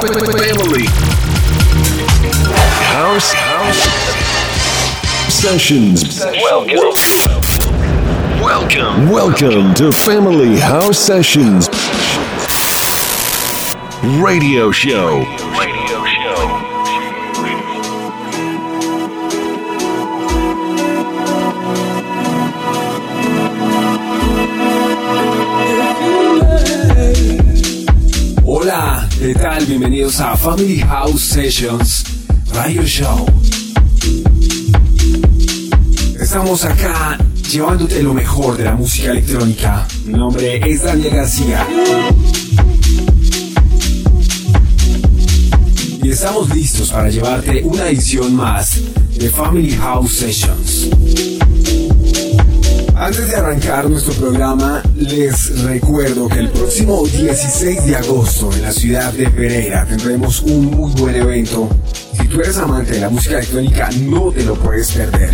Family. House. House. Sessions. Welcome. Welcome. Welcome to Family House Sessions. Radio Show. Bienvenidos a Family House Sessions Radio Show. Estamos acá llevándote lo mejor de la música electrónica. Mi nombre es Daniel García. Y estamos listos para llevarte una edición más de Family House Sessions. Antes de arrancar nuestro programa, les recuerdo que el próximo 16 de agosto en la ciudad de Pereira tendremos un muy buen evento. Si tú eres amante de la música electrónica, no te lo puedes perder.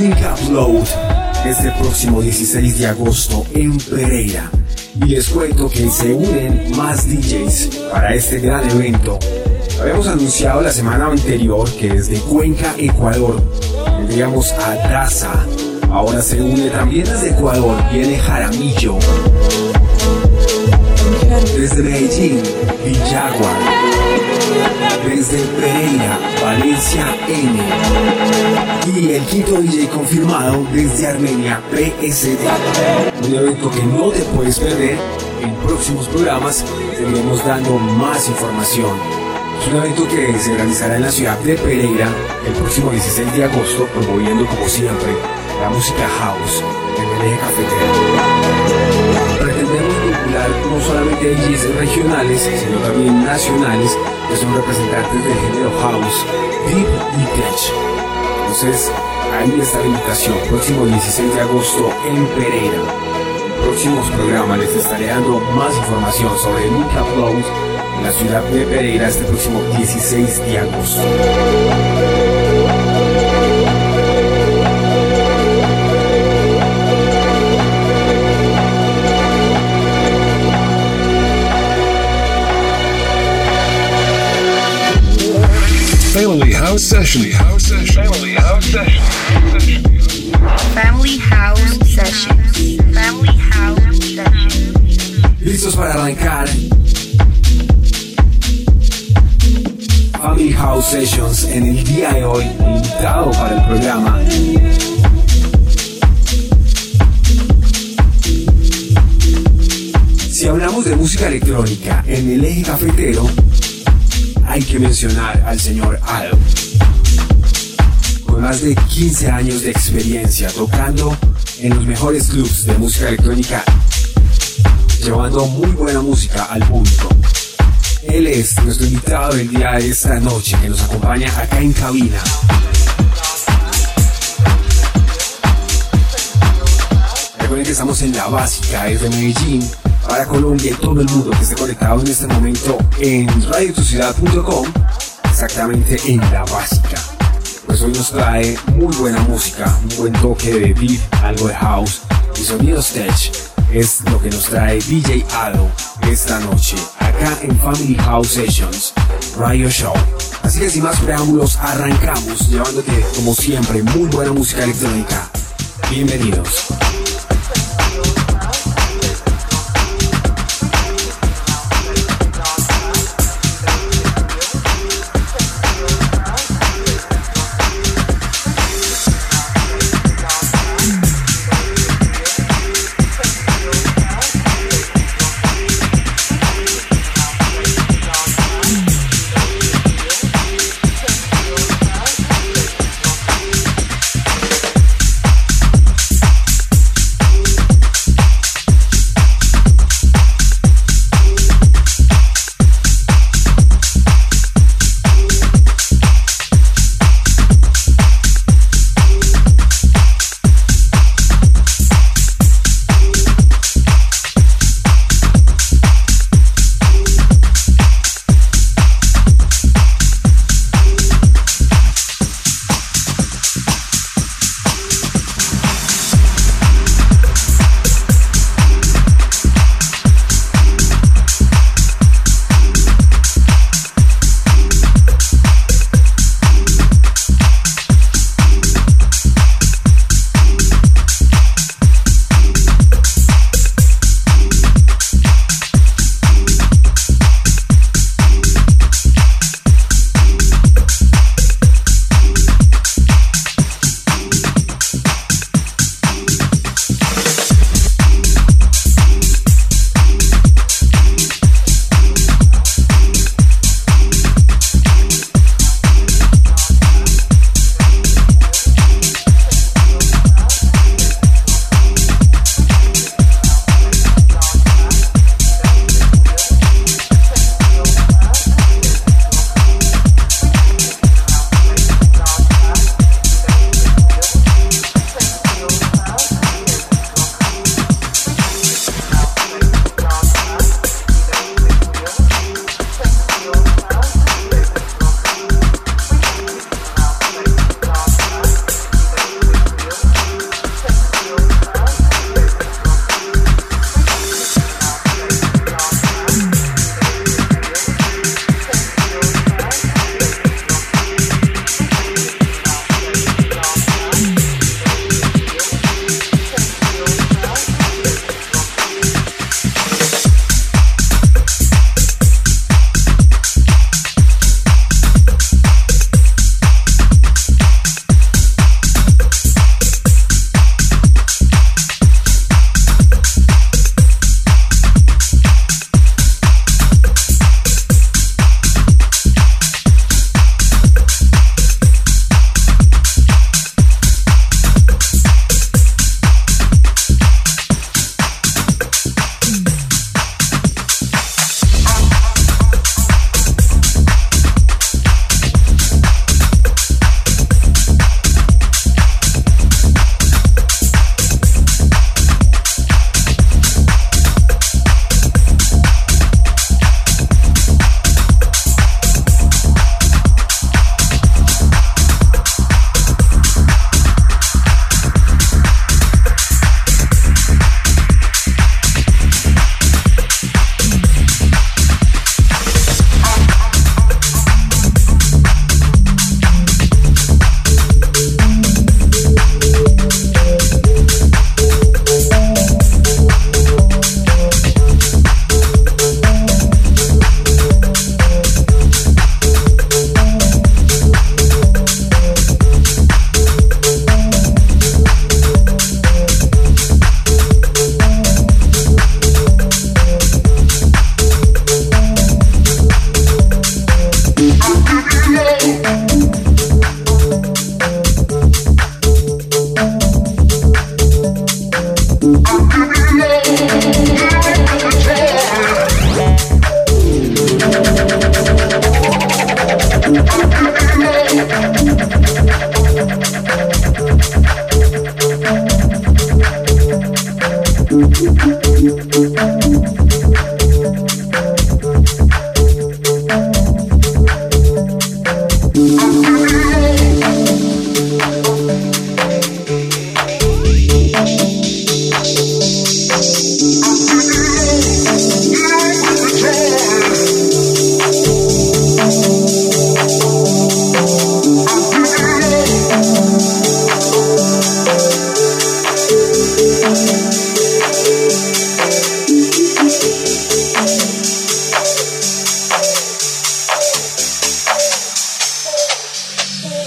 Link Upload este próximo 16 de agosto en Pereira. Y les cuento que se unen más DJs para este gran evento. Habíamos anunciado la semana anterior que desde Cuenca, Ecuador, tendríamos a Daza. Ahora se une también desde Ecuador, viene Jaramillo. Desde Medellín, Villaguar. Desde Pereira, Valencia N. Y el quinto DJ confirmado desde Armenia, PSD. Un evento que no te puedes perder. En próximos programas seguiremos dando más información. Es un evento que se realizará en la ciudad de Pereira el próximo 16 de agosto, promoviendo como siempre la música house en el eje cafetero. Pretendemos vincular no solamente DJs regionales, sino también nacionales que son representantes del género house, deep y tech. Entonces, ahí está la invitación, próximo 16 de agosto en Pereira. En próximos programas les estaré dando más información sobre Luca Flows en la ciudad de Pereira este próximo 16 de agosto. Family House Session. House Session. Family House Session. Family House Sessions. Family House Sessions. ¿Listos para arrancar? Family House Sessions en el día de hoy, invitado para el programa. Si hablamos de música electrónica en el eje cafetero, hay que mencionar al señor Ado. Con más de 15 años de experiencia tocando en los mejores clubs de música electrónica, llevando muy buena música al público. Él es nuestro invitado del día de esta noche que nos acompaña acá en cabina. Recuerden que estamos en la básica desde Medellín para Colombia y todo el mundo que esté conectado en este momento en radiotuciudad.com, exactamente en la básica. Pues hoy nos trae muy buena música, un buen toque de deep, algo de house y sonidos tech. Es lo que nos trae DJ Ado esta noche, acá en Family House Sessions, Radio Show. Así que sin más preámbulos, arrancamos llevándote, como siempre, muy buena música electrónica. Bienvenidos.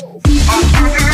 Ooh.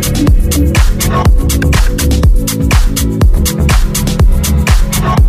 Thank you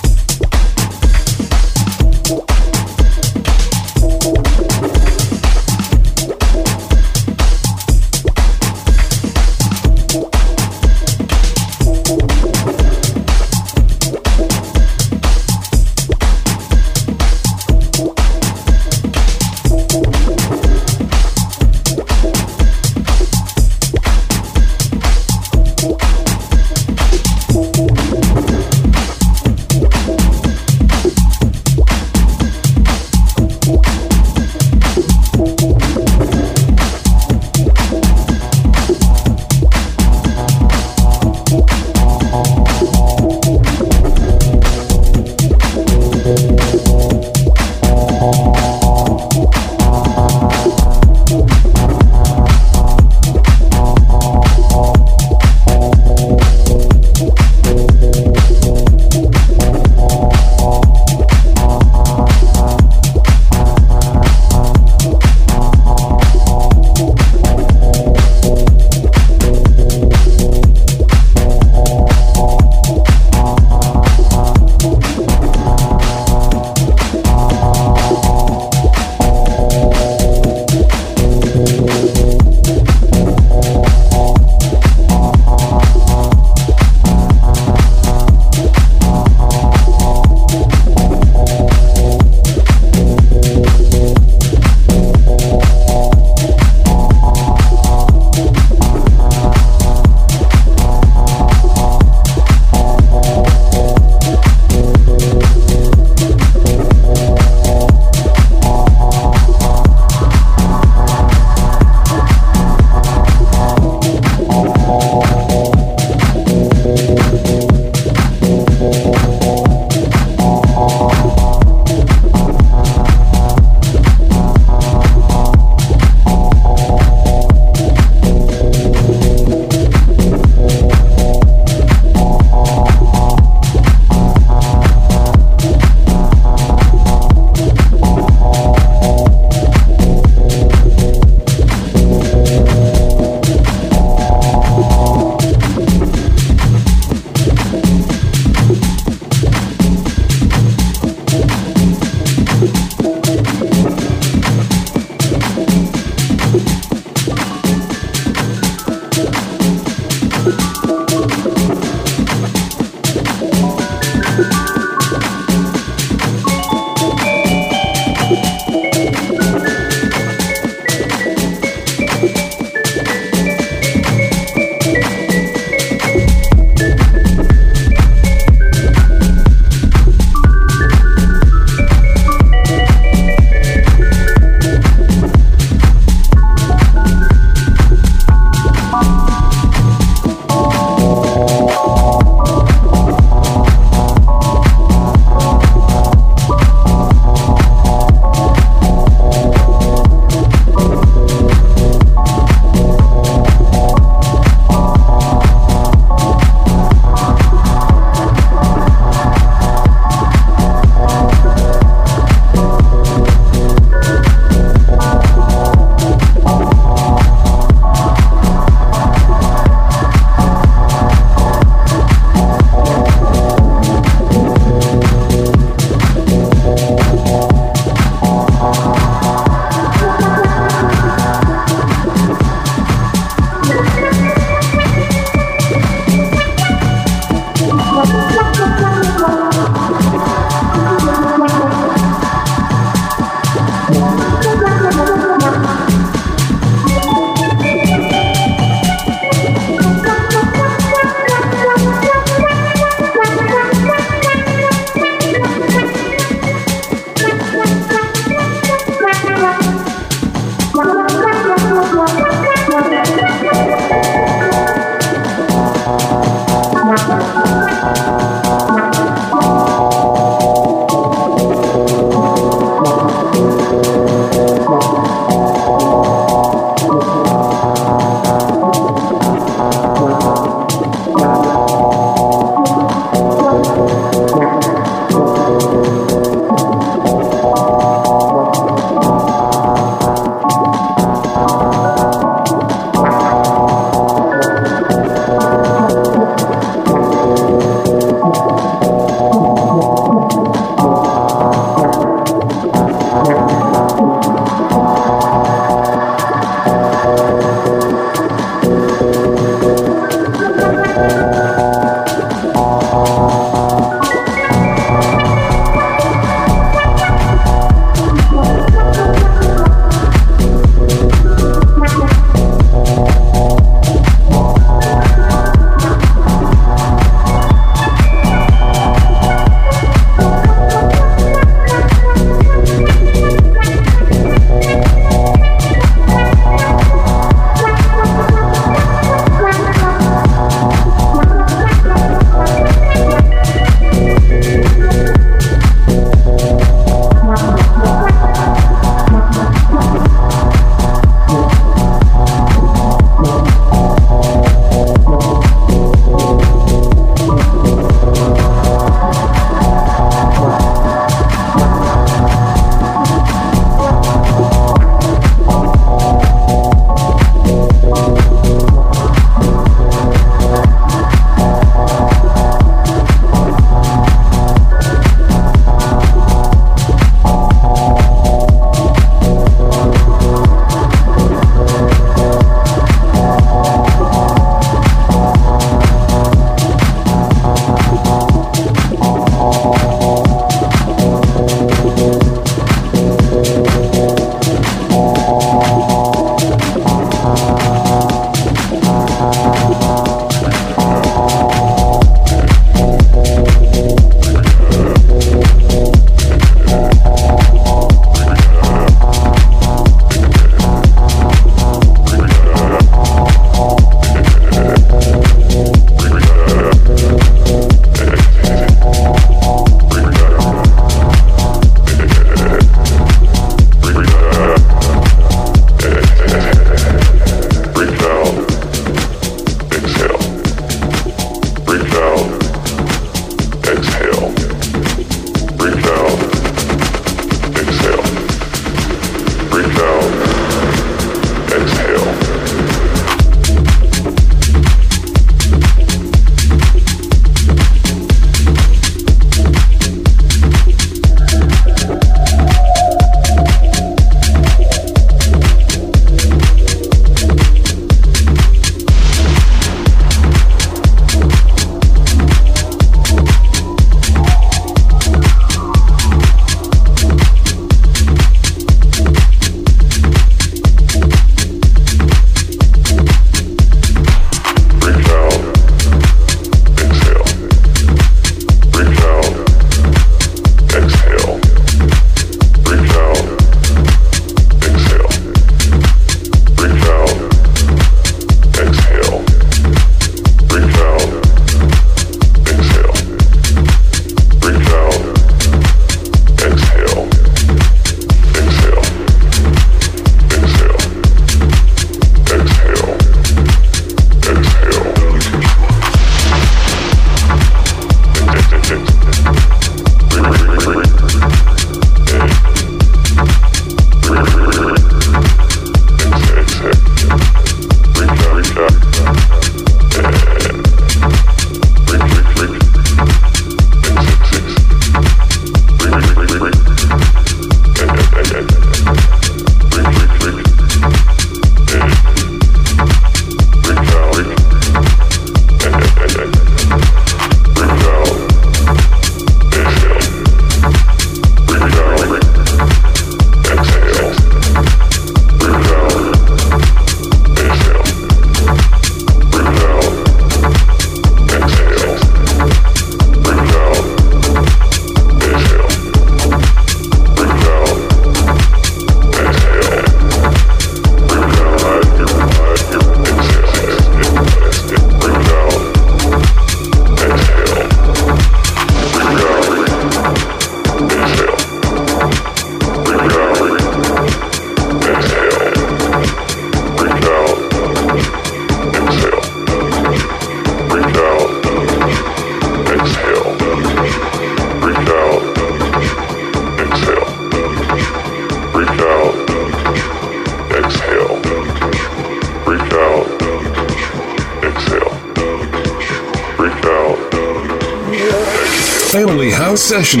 Session.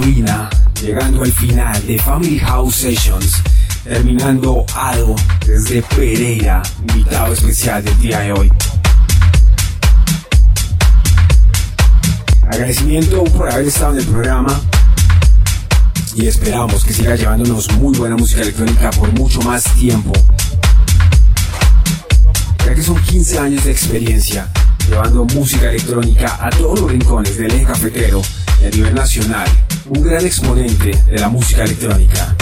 Cabina, llegando al final de Family House Sessions, terminando Ado desde Pereira, invitado especial del día de hoy. Agradecimiento por haber estado en el programa y esperamos que siga llevándonos muy buena música electrónica por mucho más tiempo. Ya que son 15 años de experiencia llevando música electrónica a todos los rincones del eje cafetero y a nivel nacional, un gran exponente de la música electrónica.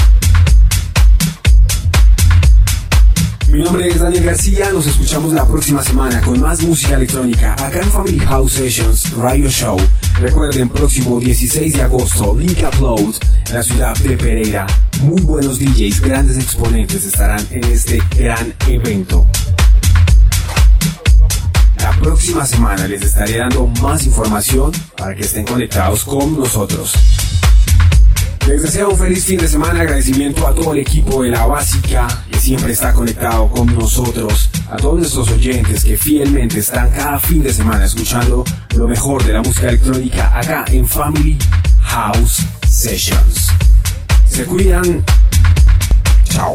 Mi nombre es Daniel García, nos escuchamos la próxima semana con más música electrónica acá en Family House Sessions Radio Show. Recuerden, próximo 16 de agosto, Link Upload en la ciudad de Pereira. Muy buenos DJs, grandes exponentes estarán en este gran evento. La próxima semana les estaré dando más información para que estén conectados con nosotros. Les deseo un feliz fin de semana, agradecimiento a todo el equipo de la básica que siempre está conectado con nosotros, a todos nuestros oyentes que fielmente están cada fin de semana escuchando lo mejor de la música electrónica acá en Family House Sessions. Se cuidan. Chao.